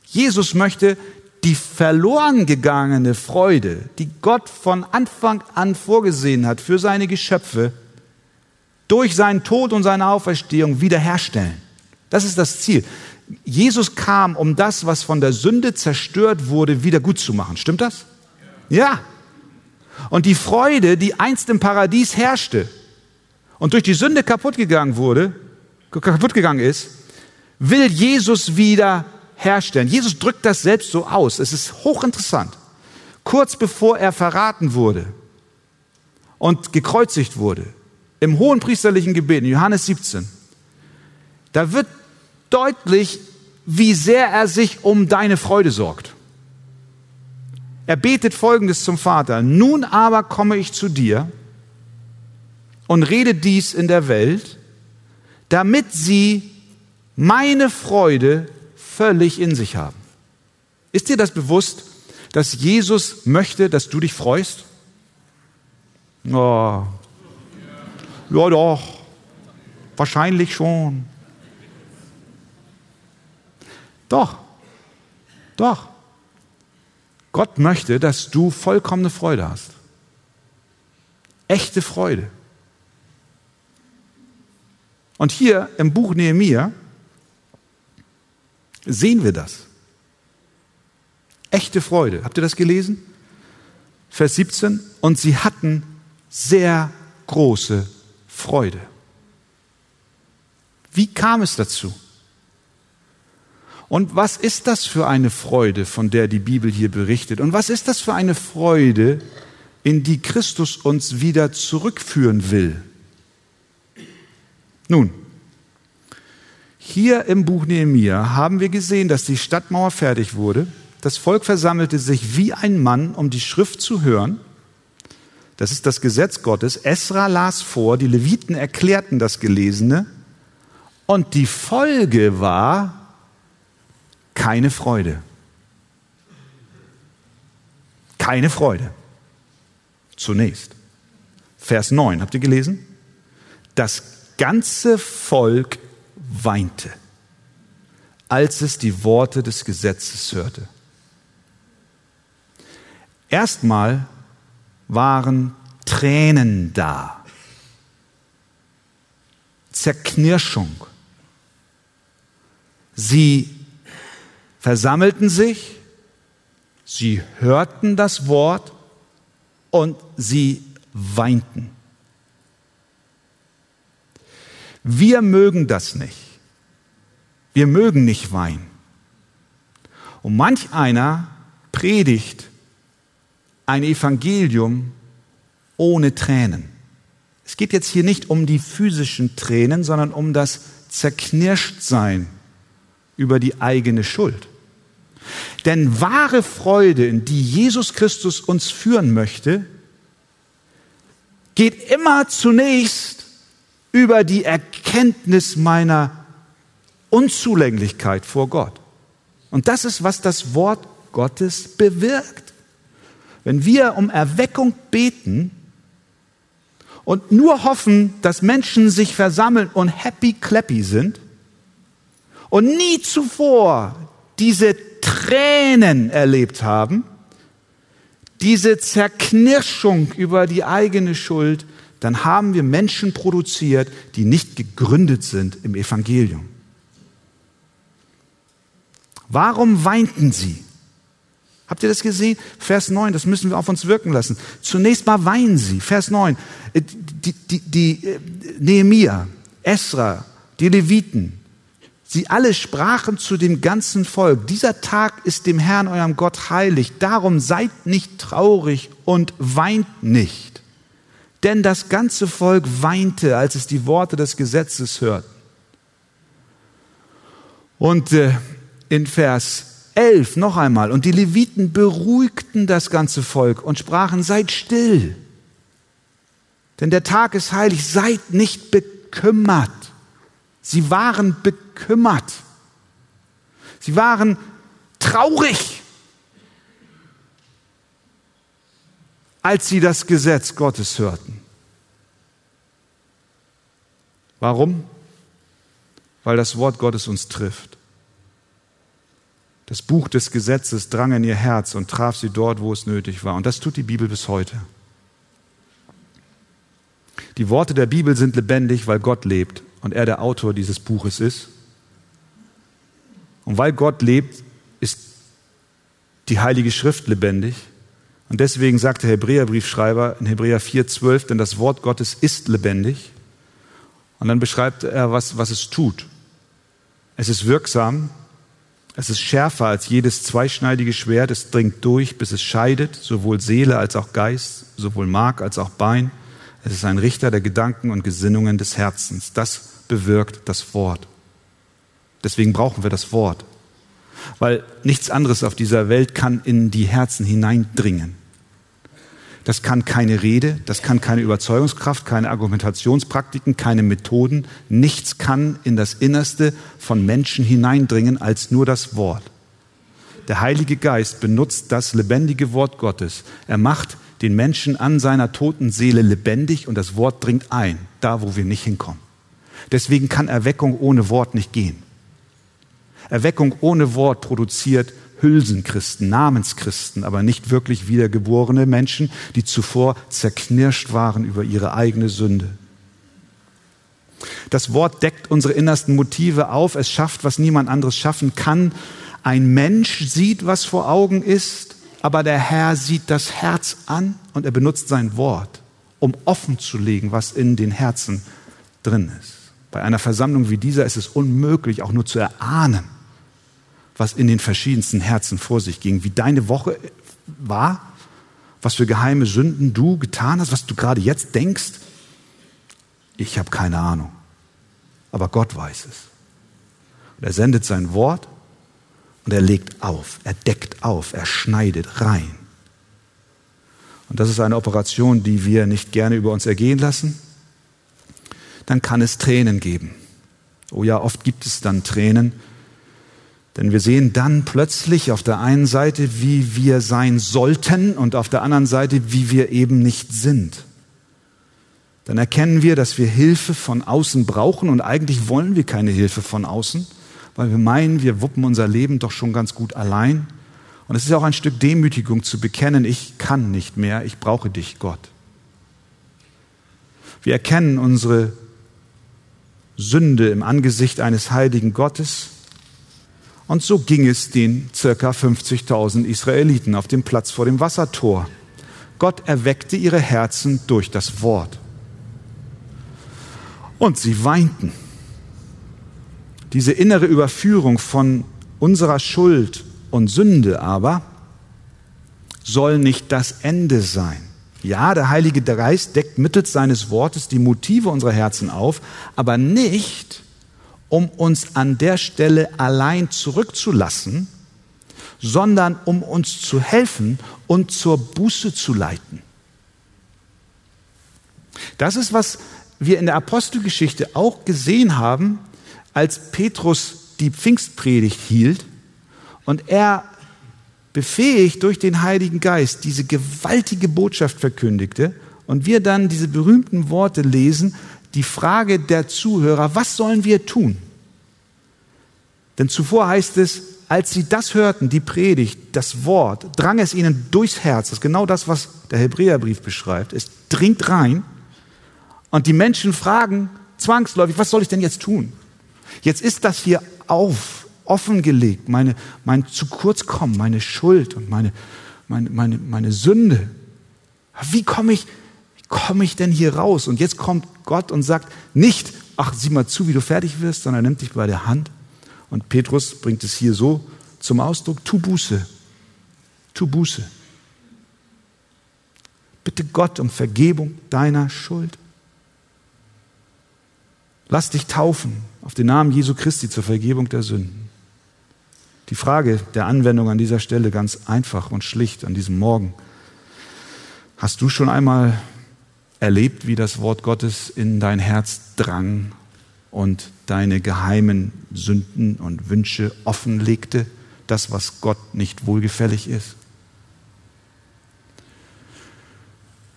Jesus möchte die verloren gegangene Freude, die Gott von Anfang an vorgesehen hat für seine Geschöpfe, durch seinen Tod und seine Auferstehung wiederherstellen. Das ist das Ziel. Jesus kam, um das, was von der Sünde zerstört wurde, wieder gut zu machen. Stimmt das? Ja. Und die Freude, die einst im Paradies herrschte und durch die Sünde kaputt gegangen wurde, kaputt gegangen ist, will Jesus wieder herstellen. Jesus drückt das selbst so aus. Es ist hochinteressant. Kurz bevor er verraten wurde und gekreuzigt wurde, im hohen priesterlichen Gebet, in Johannes 17, da wird deutlich, wie sehr er sich um deine Freude sorgt. Er betet Folgendes zum Vater. Nun aber komme ich zu dir und rede dies in der Welt, damit sie meine Freude völlig in sich haben. Ist dir das bewusst, dass Jesus möchte, dass du dich freust? Oh. Ja doch, wahrscheinlich schon. Doch, doch. Gott möchte, dass du vollkommene Freude hast. Echte Freude. Und hier im Buch Nehemiah sehen wir das. Echte Freude. Habt ihr das gelesen? Vers 17. Und sie hatten sehr große Freude. Wie kam es dazu? Und was ist das für eine Freude, von der die Bibel hier berichtet? Und was ist das für eine Freude, in die Christus uns wieder zurückführen will? Nun, hier im Buch Nehemiah haben wir gesehen, dass die Stadtmauer fertig wurde. Das Volk versammelte sich wie ein Mann, um die Schrift zu hören. Das ist das Gesetz Gottes. Esra las vor, die Leviten erklärten das Gelesene. Und die Folge war, keine Freude. Keine Freude. Zunächst. Vers 9, habt ihr gelesen? Das ganze Volk weinte, als es die Worte des Gesetzes hörte. Erstmal waren Tränen da, Zerknirschung. Sie versammelten sich, sie hörten das Wort und sie weinten. Wir mögen das nicht. Wir mögen nicht weinen. Und manch einer predigt ein Evangelium ohne Tränen. Es geht jetzt hier nicht um die physischen Tränen, sondern um das Zerknirschtsein über die eigene Schuld. Denn wahre Freude, in die Jesus Christus uns führen möchte, geht immer zunächst über die Erkenntnis meiner Unzulänglichkeit vor Gott. Und das ist, was das Wort Gottes bewirkt. Wenn wir um Erweckung beten und nur hoffen, dass Menschen sich versammeln und happy clappy sind und nie zuvor diese Tränen erlebt haben, diese Zerknirschung über die eigene Schuld, dann haben wir Menschen produziert, die nicht gegründet sind im Evangelium. Warum weinten sie? Habt ihr das gesehen? Vers 9, das müssen wir auf uns wirken lassen. Zunächst mal weinen sie. Vers 9, äh, die, die, die äh, Nehemia, Esra, die Leviten, Sie alle sprachen zu dem ganzen Volk, dieser Tag ist dem Herrn eurem Gott heilig, darum seid nicht traurig und weint nicht. Denn das ganze Volk weinte, als es die Worte des Gesetzes hört. Und äh, in Vers 11 noch einmal, und die Leviten beruhigten das ganze Volk und sprachen, seid still, denn der Tag ist heilig, seid nicht bekümmert. Sie waren bekümmert. Sie waren traurig, als sie das Gesetz Gottes hörten. Warum? Weil das Wort Gottes uns trifft. Das Buch des Gesetzes drang in ihr Herz und traf sie dort, wo es nötig war. Und das tut die Bibel bis heute. Die Worte der Bibel sind lebendig, weil Gott lebt und er der Autor dieses Buches ist. Und weil Gott lebt, ist die Heilige Schrift lebendig. Und deswegen sagt der Hebräerbriefschreiber in Hebräer 4,12, denn das Wort Gottes ist lebendig. Und dann beschreibt er, was, was es tut. Es ist wirksam, es ist schärfer als jedes zweischneidige Schwert, es dringt durch, bis es scheidet, sowohl Seele als auch Geist, sowohl Mark als auch Bein. Es ist ein Richter der Gedanken und Gesinnungen des Herzens. Das bewirkt das Wort. Deswegen brauchen wir das Wort. Weil nichts anderes auf dieser Welt kann in die Herzen hineindringen. Das kann keine Rede, das kann keine Überzeugungskraft, keine Argumentationspraktiken, keine Methoden. Nichts kann in das Innerste von Menschen hineindringen als nur das Wort. Der Heilige Geist benutzt das lebendige Wort Gottes. Er macht den Menschen an seiner toten Seele lebendig und das Wort dringt ein, da wo wir nicht hinkommen. Deswegen kann Erweckung ohne Wort nicht gehen. Erweckung ohne Wort produziert Hülsenchristen, Namenschristen, aber nicht wirklich wiedergeborene Menschen, die zuvor zerknirscht waren über ihre eigene Sünde. Das Wort deckt unsere innersten Motive auf, es schafft, was niemand anderes schaffen kann. Ein Mensch sieht, was vor Augen ist, aber der Herr sieht das Herz an und er benutzt sein Wort, um offen zu legen, was in den Herzen drin ist. Bei einer Versammlung wie dieser ist es unmöglich, auch nur zu erahnen, was in den verschiedensten Herzen vor sich ging, wie deine Woche war, was für geheime Sünden du getan hast, was du gerade jetzt denkst. Ich habe keine Ahnung, aber Gott weiß es. Und er sendet sein Wort und er legt auf, er deckt auf, er schneidet rein. Und das ist eine Operation, die wir nicht gerne über uns ergehen lassen. Dann kann es Tränen geben. Oh ja, oft gibt es dann Tränen, denn wir sehen dann plötzlich auf der einen Seite, wie wir sein sollten und auf der anderen Seite, wie wir eben nicht sind. Dann erkennen wir, dass wir Hilfe von außen brauchen und eigentlich wollen wir keine Hilfe von außen, weil wir meinen, wir wuppen unser Leben doch schon ganz gut allein. Und es ist auch ein Stück Demütigung zu bekennen, ich kann nicht mehr, ich brauche dich, Gott. Wir erkennen unsere Sünde im Angesicht eines heiligen Gottes und so ging es den circa 50.000 Israeliten auf dem Platz vor dem Wassertor. Gott erweckte ihre Herzen durch das Wort. Und sie weinten. Diese innere Überführung von unserer Schuld und Sünde aber soll nicht das Ende sein. Ja, der Heilige Geist deckt mittels seines Wortes die Motive unserer Herzen auf, aber nicht um uns an der Stelle allein zurückzulassen, sondern um uns zu helfen und zur Buße zu leiten. Das ist, was wir in der Apostelgeschichte auch gesehen haben, als Petrus die Pfingstpredigt hielt und er befähigt durch den Heiligen Geist diese gewaltige Botschaft verkündigte und wir dann diese berühmten Worte lesen, die Frage der Zuhörer, was sollen wir tun? Denn zuvor heißt es, als sie das hörten, die Predigt, das Wort, drang es ihnen durchs Herz. Das ist genau das, was der Hebräerbrief beschreibt. Es dringt rein und die Menschen fragen zwangsläufig, was soll ich denn jetzt tun? Jetzt ist das hier auf, offengelegt, meine, mein zu kurz kommen, meine Schuld und meine, meine, meine, meine Sünde. Wie komme ich, komme ich denn hier raus? Und jetzt kommt Gott und sagt nicht, ach, sieh mal zu, wie du fertig wirst, sondern er nimmt dich bei der Hand. Und Petrus bringt es hier so zum Ausdruck, tu Buße, tu Buße. Bitte Gott um Vergebung deiner Schuld. Lass dich taufen auf den Namen Jesu Christi zur Vergebung der Sünden. Die Frage der Anwendung an dieser Stelle ganz einfach und schlicht an diesem Morgen. Hast du schon einmal erlebt, wie das Wort Gottes in dein Herz drang und deine geheimen Sünden und Wünsche offenlegte, das, was Gott nicht wohlgefällig ist?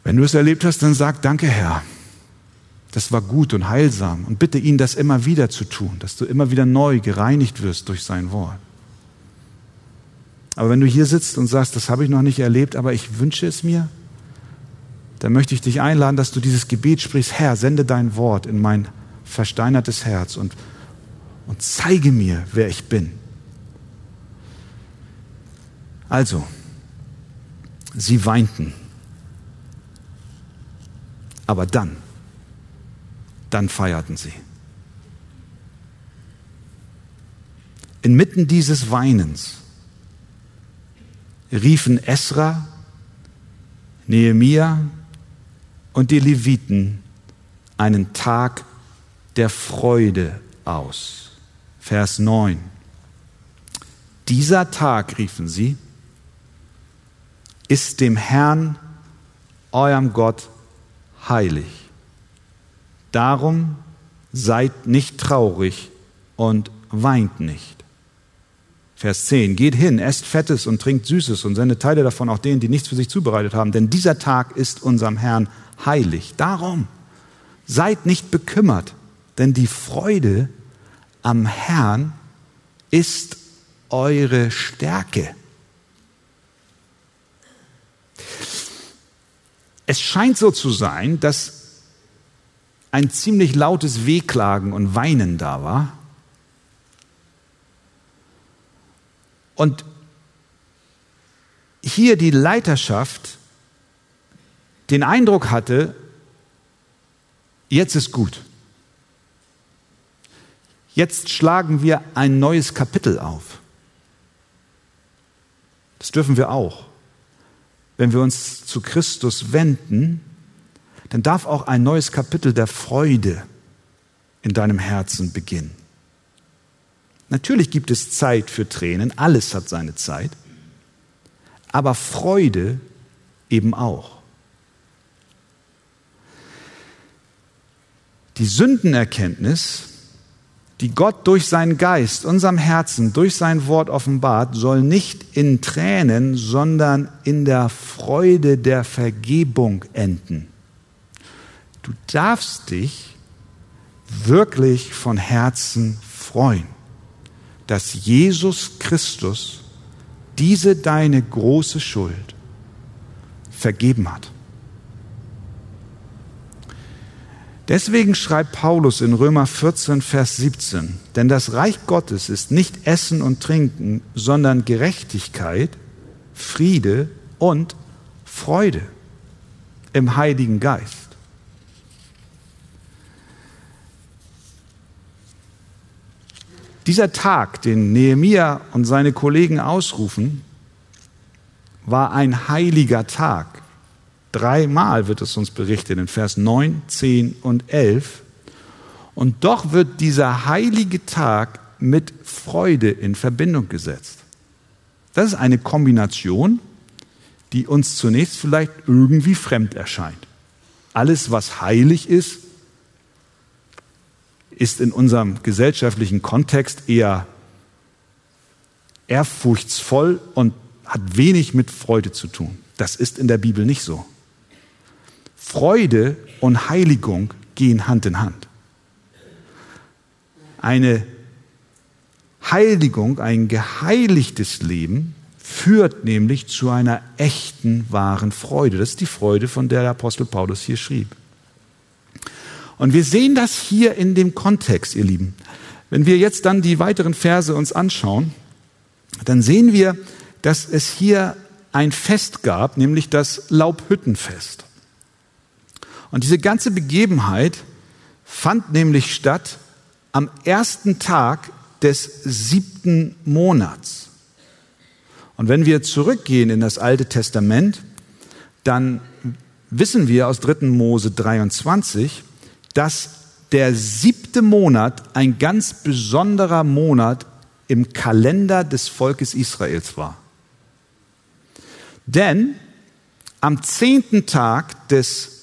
Wenn du es erlebt hast, dann sag danke, Herr. Das war gut und heilsam und bitte ihn, das immer wieder zu tun, dass du immer wieder neu gereinigt wirst durch sein Wort. Aber wenn du hier sitzt und sagst, das habe ich noch nicht erlebt, aber ich wünsche es mir, dann möchte ich dich einladen, dass du dieses Gebet sprichst, Herr, sende dein Wort in mein versteinertes Herz und, und zeige mir, wer ich bin. Also, sie weinten. Aber dann, dann feierten sie. Inmitten dieses Weinens riefen Esra, Nehemia und die Leviten einen Tag der Freude aus. Vers 9. Dieser Tag, riefen sie, ist dem Herrn, eurem Gott, heilig. Darum seid nicht traurig und weint nicht. Vers 10. Geht hin, esst Fettes und trinkt Süßes und sendet Teile davon auch denen, die nichts für sich zubereitet haben, denn dieser Tag ist unserem Herrn heilig. Darum seid nicht bekümmert, denn die Freude am Herrn ist eure Stärke. Es scheint so zu sein, dass ein ziemlich lautes Wehklagen und Weinen da war. Und hier die Leiterschaft den Eindruck hatte, jetzt ist gut. Jetzt schlagen wir ein neues Kapitel auf. Das dürfen wir auch. Wenn wir uns zu Christus wenden, dann darf auch ein neues Kapitel der Freude in deinem Herzen beginnen. Natürlich gibt es Zeit für Tränen, alles hat seine Zeit, aber Freude eben auch. Die Sündenerkenntnis, die Gott durch seinen Geist unserem Herzen, durch sein Wort offenbart, soll nicht in Tränen, sondern in der Freude der Vergebung enden. Du darfst dich wirklich von Herzen freuen dass Jesus Christus diese deine große Schuld vergeben hat. Deswegen schreibt Paulus in Römer 14, Vers 17, denn das Reich Gottes ist nicht Essen und Trinken, sondern Gerechtigkeit, Friede und Freude im Heiligen Geist. Dieser Tag, den Nehemia und seine Kollegen ausrufen, war ein heiliger Tag. Dreimal wird es uns berichtet in Vers 9, 10 und 11. Und doch wird dieser heilige Tag mit Freude in Verbindung gesetzt. Das ist eine Kombination, die uns zunächst vielleicht irgendwie fremd erscheint. Alles, was heilig ist, ist in unserem gesellschaftlichen Kontext eher ehrfurchtsvoll und hat wenig mit Freude zu tun. Das ist in der Bibel nicht so. Freude und Heiligung gehen Hand in Hand. Eine Heiligung, ein geheiligtes Leben führt nämlich zu einer echten, wahren Freude. Das ist die Freude, von der der Apostel Paulus hier schrieb. Und wir sehen das hier in dem Kontext, ihr Lieben. Wenn wir jetzt dann die weiteren Verse uns anschauen, dann sehen wir, dass es hier ein Fest gab, nämlich das Laubhüttenfest. Und diese ganze Begebenheit fand nämlich statt am ersten Tag des siebten Monats. Und wenn wir zurückgehen in das Alte Testament, dann wissen wir aus 3. Mose 23, dass der siebte Monat ein ganz besonderer Monat im Kalender des Volkes Israels war. Denn am zehnten Tag des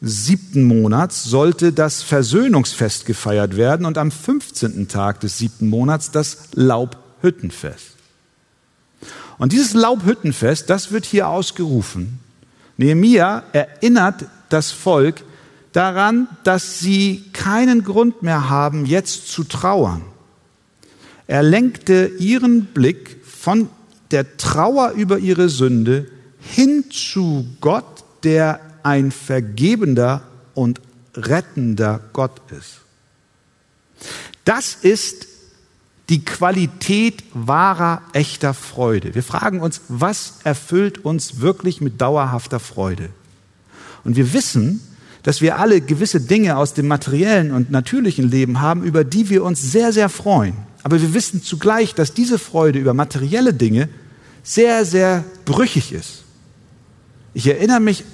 siebten Monats sollte das Versöhnungsfest gefeiert werden und am 15. Tag des siebten Monats das Laubhüttenfest. Und dieses Laubhüttenfest, das wird hier ausgerufen. Nehemia erinnert das Volk daran, dass sie keinen Grund mehr haben, jetzt zu trauern. Er lenkte ihren Blick von der Trauer über ihre Sünde hin zu Gott, der ein vergebender und rettender Gott ist. Das ist die Qualität wahrer, echter Freude. Wir fragen uns, was erfüllt uns wirklich mit dauerhafter Freude? Und wir wissen, dass wir alle gewisse Dinge aus dem materiellen und natürlichen Leben haben, über die wir uns sehr, sehr freuen. Aber wir wissen zugleich, dass diese Freude über materielle Dinge sehr, sehr brüchig ist. Ich erinnere mich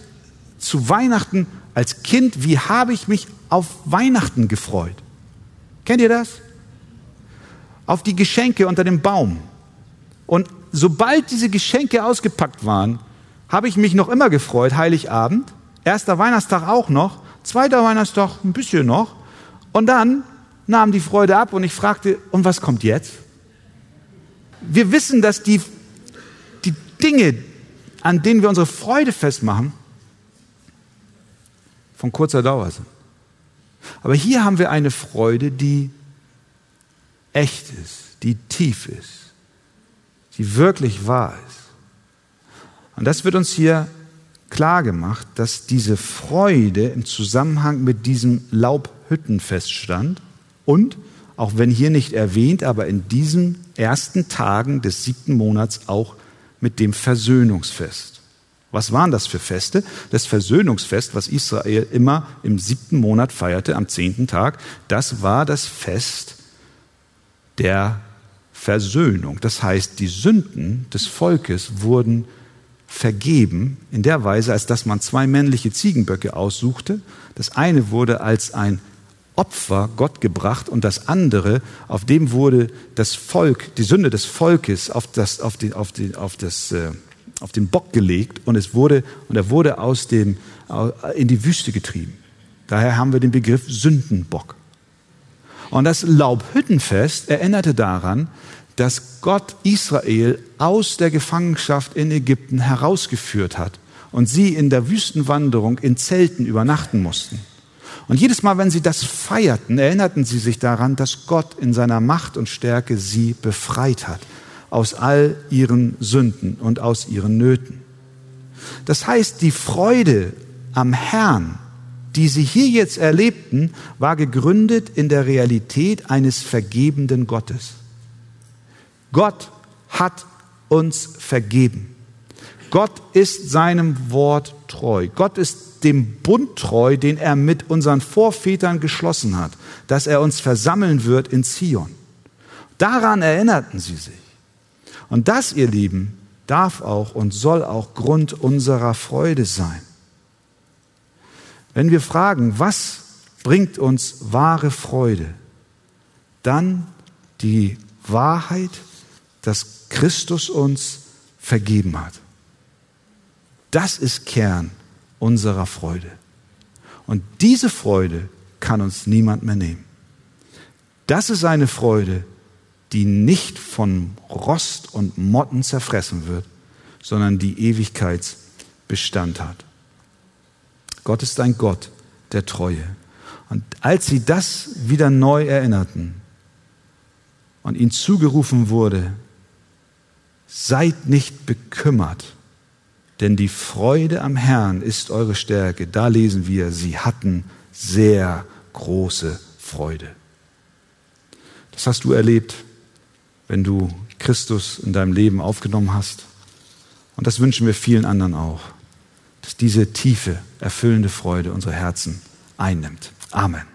zu Weihnachten als Kind, wie habe ich mich auf Weihnachten gefreut? Kennt ihr das? Auf die Geschenke unter dem Baum. Und sobald diese Geschenke ausgepackt waren, habe ich mich noch immer gefreut, Heiligabend, erster Weihnachtstag auch noch, zweiter Weihnachtstag ein bisschen noch. Und dann nahm die Freude ab und ich fragte, und was kommt jetzt? Wir wissen, dass die, die Dinge, an denen wir unsere Freude festmachen, von kurzer Dauer sind. Aber hier haben wir eine Freude, die echt ist, die tief ist, die wirklich wahr ist. Und das wird uns hier klar gemacht, dass diese Freude im Zusammenhang mit diesem Laubhüttenfest stand und, auch wenn hier nicht erwähnt, aber in diesen ersten Tagen des siebten Monats auch mit dem Versöhnungsfest. Was waren das für Feste? Das Versöhnungsfest, was Israel immer im siebten Monat feierte, am zehnten Tag, das war das Fest der Versöhnung. Das heißt, die Sünden des Volkes wurden vergeben in der Weise, als dass man zwei männliche Ziegenböcke aussuchte. Das eine wurde als ein Opfer Gott gebracht und das andere, auf dem wurde das Volk, die Sünde des Volkes auf das, auf die, auf die, auf das, äh, auf den Bock gelegt und es wurde, und er wurde aus dem, in die Wüste getrieben. Daher haben wir den Begriff Sündenbock. Und das Laubhüttenfest erinnerte daran, dass Gott Israel aus der Gefangenschaft in Ägypten herausgeführt hat und sie in der Wüstenwanderung in Zelten übernachten mussten. Und jedes Mal, wenn sie das feierten, erinnerten sie sich daran, dass Gott in seiner Macht und Stärke sie befreit hat aus all ihren Sünden und aus ihren Nöten. Das heißt, die Freude am Herrn, die sie hier jetzt erlebten, war gegründet in der Realität eines vergebenden Gottes. Gott hat uns vergeben. Gott ist seinem Wort treu. Gott ist dem Bund treu, den er mit unseren Vorvätern geschlossen hat, dass er uns versammeln wird in Zion. Daran erinnerten sie sich. Und das, ihr Lieben, darf auch und soll auch Grund unserer Freude sein. Wenn wir fragen, was bringt uns wahre Freude, dann die Wahrheit, dass Christus uns vergeben hat. Das ist Kern unserer Freude. Und diese Freude kann uns niemand mehr nehmen. Das ist eine Freude, die nicht von Rost und Motten zerfressen wird, sondern die Ewigkeitsbestand hat. Gott ist ein Gott der Treue. Und als sie das wieder neu erinnerten und ihnen zugerufen wurde, seid nicht bekümmert, denn die Freude am Herrn ist eure Stärke. Da lesen wir, sie hatten sehr große Freude. Das hast du erlebt wenn du Christus in deinem Leben aufgenommen hast. Und das wünschen wir vielen anderen auch, dass diese tiefe, erfüllende Freude unsere Herzen einnimmt. Amen.